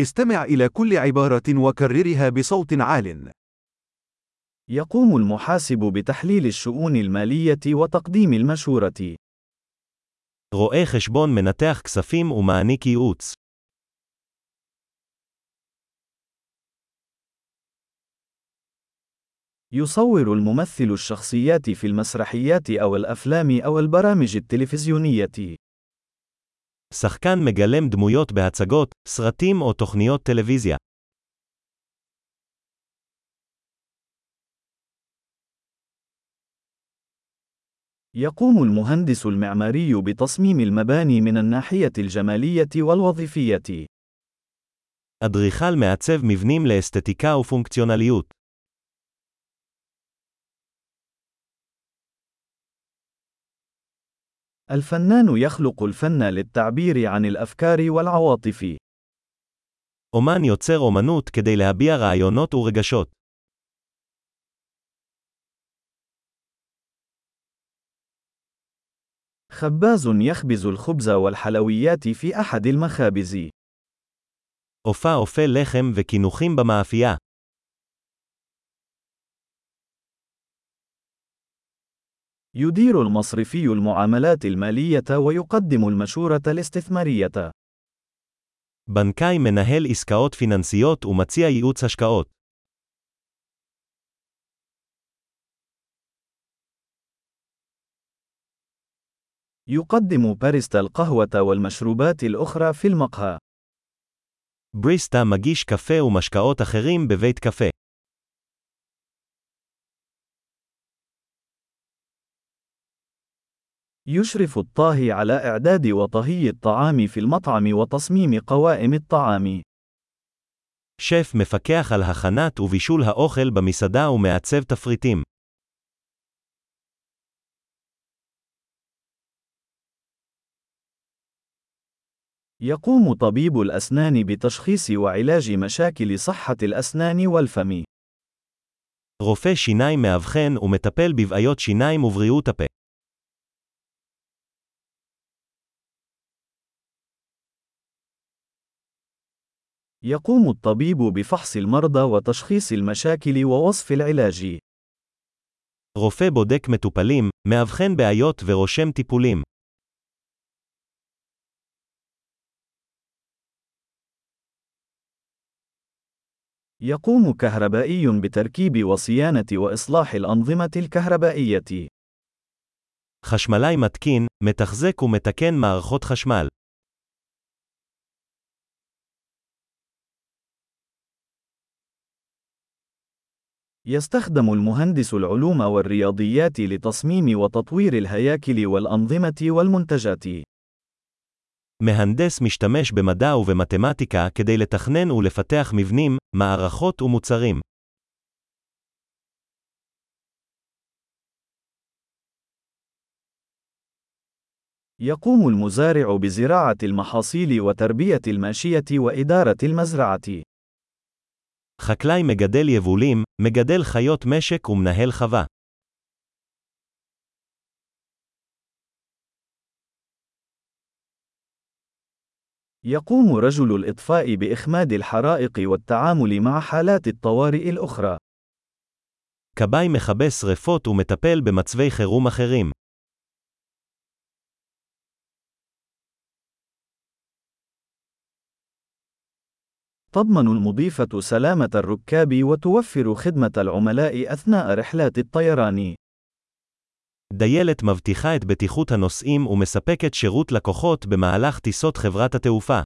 استمع إلى كل عبارة وكررها بصوت عال. يقوم المحاسب بتحليل الشؤون المالية وتقديم المشورة. רואה חשבון מנתח כספים ומעניק ייעוץ. يصور الممثل الشخصيات في المسرحيات أو الأفلام أو البرامج التلفزيونية. שחקן מגלם דמויות בהצגות, סרטים או תוכניות טלוויזיה. يقوم المهندس المعماري بتصميم المباني من الناحية الجمالية والوظيفية. אדריכל מעצב מבנים לאסתטיקה ופונקציונליות. الفنان يخلق الفن للتعبير عن الأفكار والعواطف. אומן יוצר אומנות כדי להביע רעיונות ורגשות. خباز يخبز الخبز والحلويات في أحد المخابز. אופה אופה לחם וקינוחים במאפייה. يدير المصرفي المعاملات المالية ويقدم المشورة الاستثمارية. בנקאי מנהל עסקאות פיננסיות ומציע ייעוץ השקעות. يقدم باريستا القهوة والمشروبات الأخرى في المقهى. בריסטה מגיש קפה ומשקאות אחרים בבית קפה. يشرف الطاهي على إعداد وطهي الطعام في المطعم وتصميم قوائم الطعام. שף מפקח על הכנת ובישול האוכל במסעדה ומעצב תפריטים. يقوم طبيب الأسنان بتشخيص وعلاج مشاكل صحة الأسنان والفم. רופא שיניים מאבחן ומטפל בבעיות שיניים ובריאות הפה. يقوم الطبيب بفحص المرضى وتشخيص المشاكل ووصف العلاج. רופא בודק מטופלים, מאבחן בעיות ורושם טיפולים. يقوم كهربائي بتركيب وصيانة وإصلاح الأنظمة الكهربائية. חשמלאי מתקין, מתחזק ומתקן מערכות חשמל. يستخدم المهندس العلوم والرياضيات لتصميم وتطوير الهياكل والأنظمة والمنتجات. מהנדס משתמש במדע ובמתמטיקה כדי לתכנן ולפתח מבנים, מערכות ומוצרים. يقوم المزارع بزراعة المحاصيل وتربية الماشية وإدارة المزرعة. חקלאי מגדל יבולים, מגדל חיות משק ומנהל חווה. يقوم رجل الإطفاء بإخماد الحرائق والتعامل مع حالات الطوارئ الأخرى. כבאי מכבה שרפות ומטפל במצבי חירום אחרים. تضمن المضيفة سلامة الركاب وتوفر خدمة العملاء أثناء رحلات الطيران. דיילת מבטיחה את בטיחות הנוסעים ומספקת שירות לקוחות במהלך טיסות חברת התעופה.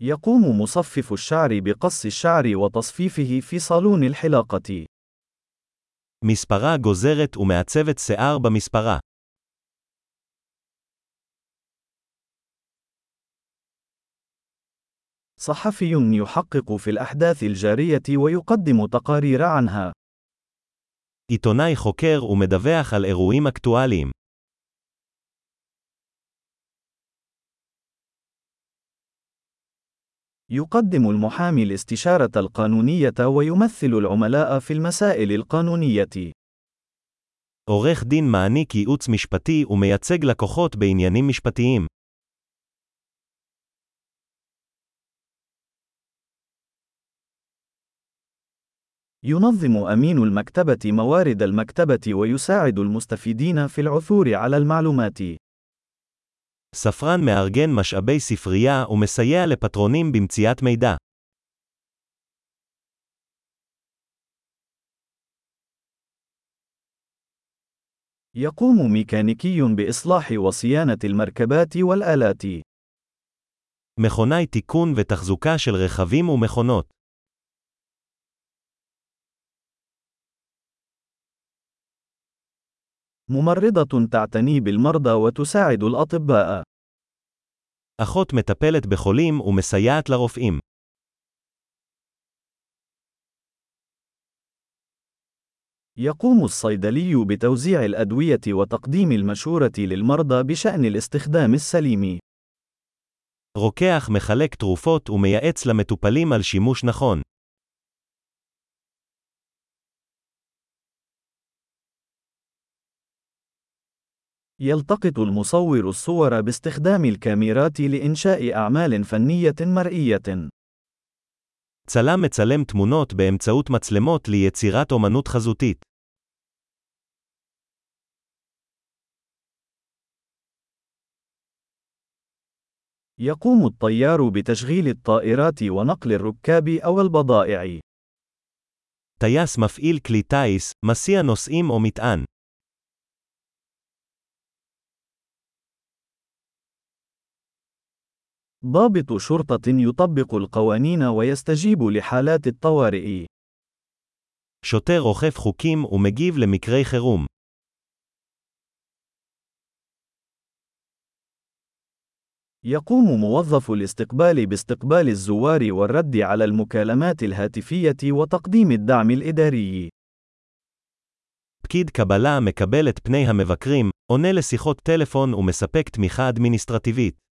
يقوم مصفف الشعر بقص الشعر وتصفيفه في صالون الحلاقة. מספרה גוזרת ומעצבת שיער במספרה. صحفي يحقق في الأحداث الجارية ويقدم تقارير عنها. עיתונאי חוקר ומדווח על אירועים אקטואליים. يقدم المحامي الاستشارة القانونية ويمثل العملاء في المسائل القانونية. עורך דין מעניק ייעוץ משפטי ומייצג לקוחות בעניינים משפטיים. ينظم أمين المكتبة موارد المكتبة ويساعد المستفيدين في العثور على المعلومات. ספרן מארגן משאבי ספרייה ומסייע לפטרונים במציאת מידע. يقوم ميكانيكي بإصلاح وصيانة المركبات والآلات. מכונאי תיקון ותחזוקה של רכבים ומכונות. ممرضة تعتني بالمرضى وتساعد الأطباء. אחות מטפלת בחולים ומסייעת לרופאים. يقوم الصيدلي بتوزيع الأدوية وتقديم المشورة للمرضى بشأن الاستخدام السليم. רוקח מחלק תרופות ומייעץ למטופלים על שימוש נכון. يلتقط المصور الصور باستخدام الكاميرات لإنشاء أعمال فنية مرئية. צלם מצלם תמונות באמצעות מצלמות ליצירת אומנות חזותית. يقوم الطيار بتشغيل الطائرات ونقل الركاب أو البضائع. טייס מפעיל כלי טיס, מסיע נוסעים או מטען. ضابط شرطة يطبق القوانين ويستجيب لحالات الطوارئ. שוטר אוכף חוקים ומגיב למקרי חירום. يقوم موظف الاستقبال باستقبال الزوار والرد على المكالمات الهاتفية وتقديم الدعم الإداري. פקיד קבלה מקבל את פני המבקרים, עונה לשיחות טלפון ומספק תמיכה אדמיניסטרטיבית.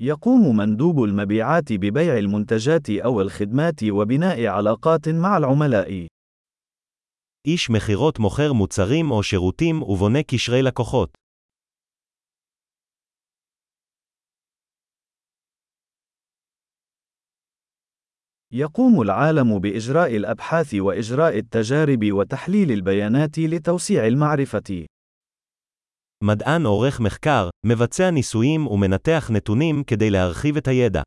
يقوم مندوب المبيعات ببيع المنتجات أو الخدمات وبناء علاقات مع العملاء. איש מכירות מוכר מוצרים או שירותים ובונה קשרי לקוחות. يقوم العالم بإجراء الأبحاث وإجراء التجارب وتحليل البيانات لتوسيع المعرفة. מדען עורך מחקר, מבצע ניסויים ומנתח נתונים כדי להרחיב את הידע.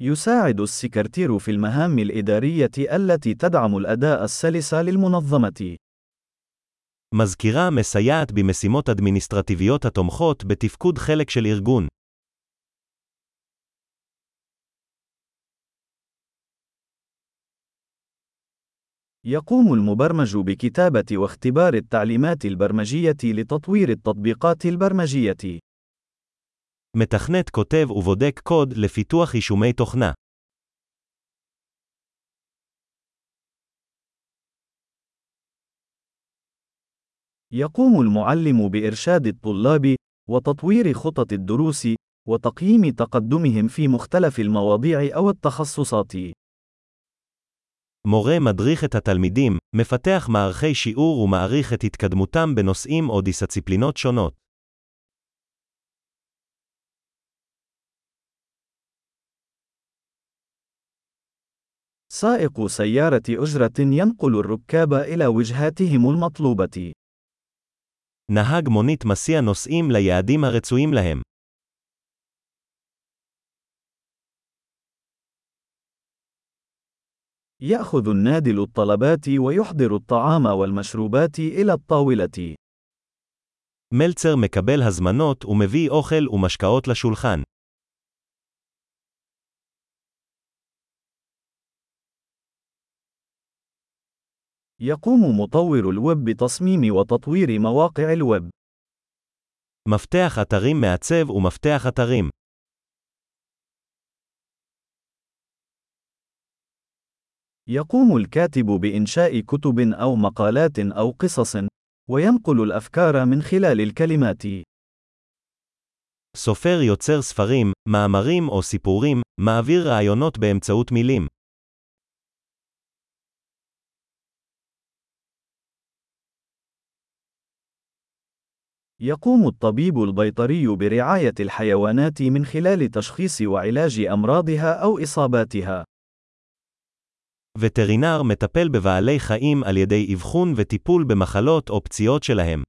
يساعد السكرتير في المهام الإدارية التي تدعم الأداء السلس للمنظمة. מזכירה מסייעת במשימות אדמיניסטרטיביות התומכות בתפקוד חלק של ארגון. يقوم المبرمج بكتابة واختبار التعليمات البرمجية لتطوير التطبيقات البرمجية. מתכנת כותב ובודק קוד לפיתוח יישומי תוכנה. يقوم المعلم بإرشاد الطلاب وتطوير خطط الدروس وتقييم تقدمهم في مختلف المواضيع أو التخصصات. מורה מדריך את התלמידים, מפתח מערכי שיעור ומעריך את התקדמותם בנושאים או דיסציפלינות שונות. سائق سيارة أجرة ينقل الركاب إلى وجهاتهم المطلوبة. נהג מונית מסיע נוסעים ליעדים הרצויים להם. يأخذ النادل الطلبات ويحضر الطعام والمشروبات إلى الطاولة. מלצר מקבל הזמנות ומביא אוכל ומשקאות לשולחן. يقوم مطور الويب بتصميم وتطوير مواقع الويب. מפתח אתרים מעצב ומפתח אתרים. يقوم الكاتب بإنشاء كتب أو مقالات أو قصص، وينقل الأفكار من خلال الكلمات. סופר יוצר ספרים, מאמרים או סיפורים, מעביר רעיונות באמצעות מילים. يقوم الطبيب البيطري برعاية الحيوانات من خلال تشخيص وعلاج أمراضها أو إصاباتها. וטרינר מטפל בבעלי חיים על ידי אבחון וטיפול במחלות או פציעות שלהם.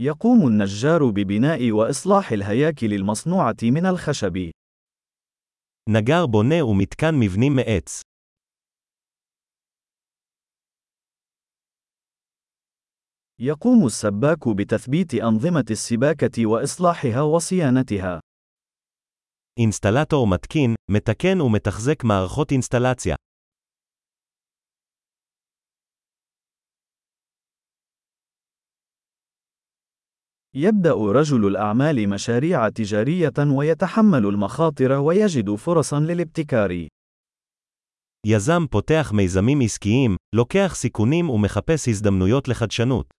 يقوم النجار ببناء وإصلاح الهياكل المصنوعة من الخشب. נגר בונה ומתקן מבנים מעץ. يقوم السباك بتثبيت أنظمة السباكة وإصلاحها وصيانتها. אינסטלטור מתקין, מתקן ומתחזק מערכות אינסטלציה. يبدأ رجل الأعمال مشاريع تجارية ويتحمل المخاطر ويجد فرصا للابتكار. יזם פותח מיזמים עסקיים, לוקח סיכונים ומחפש הזדמנויות לחדשנות.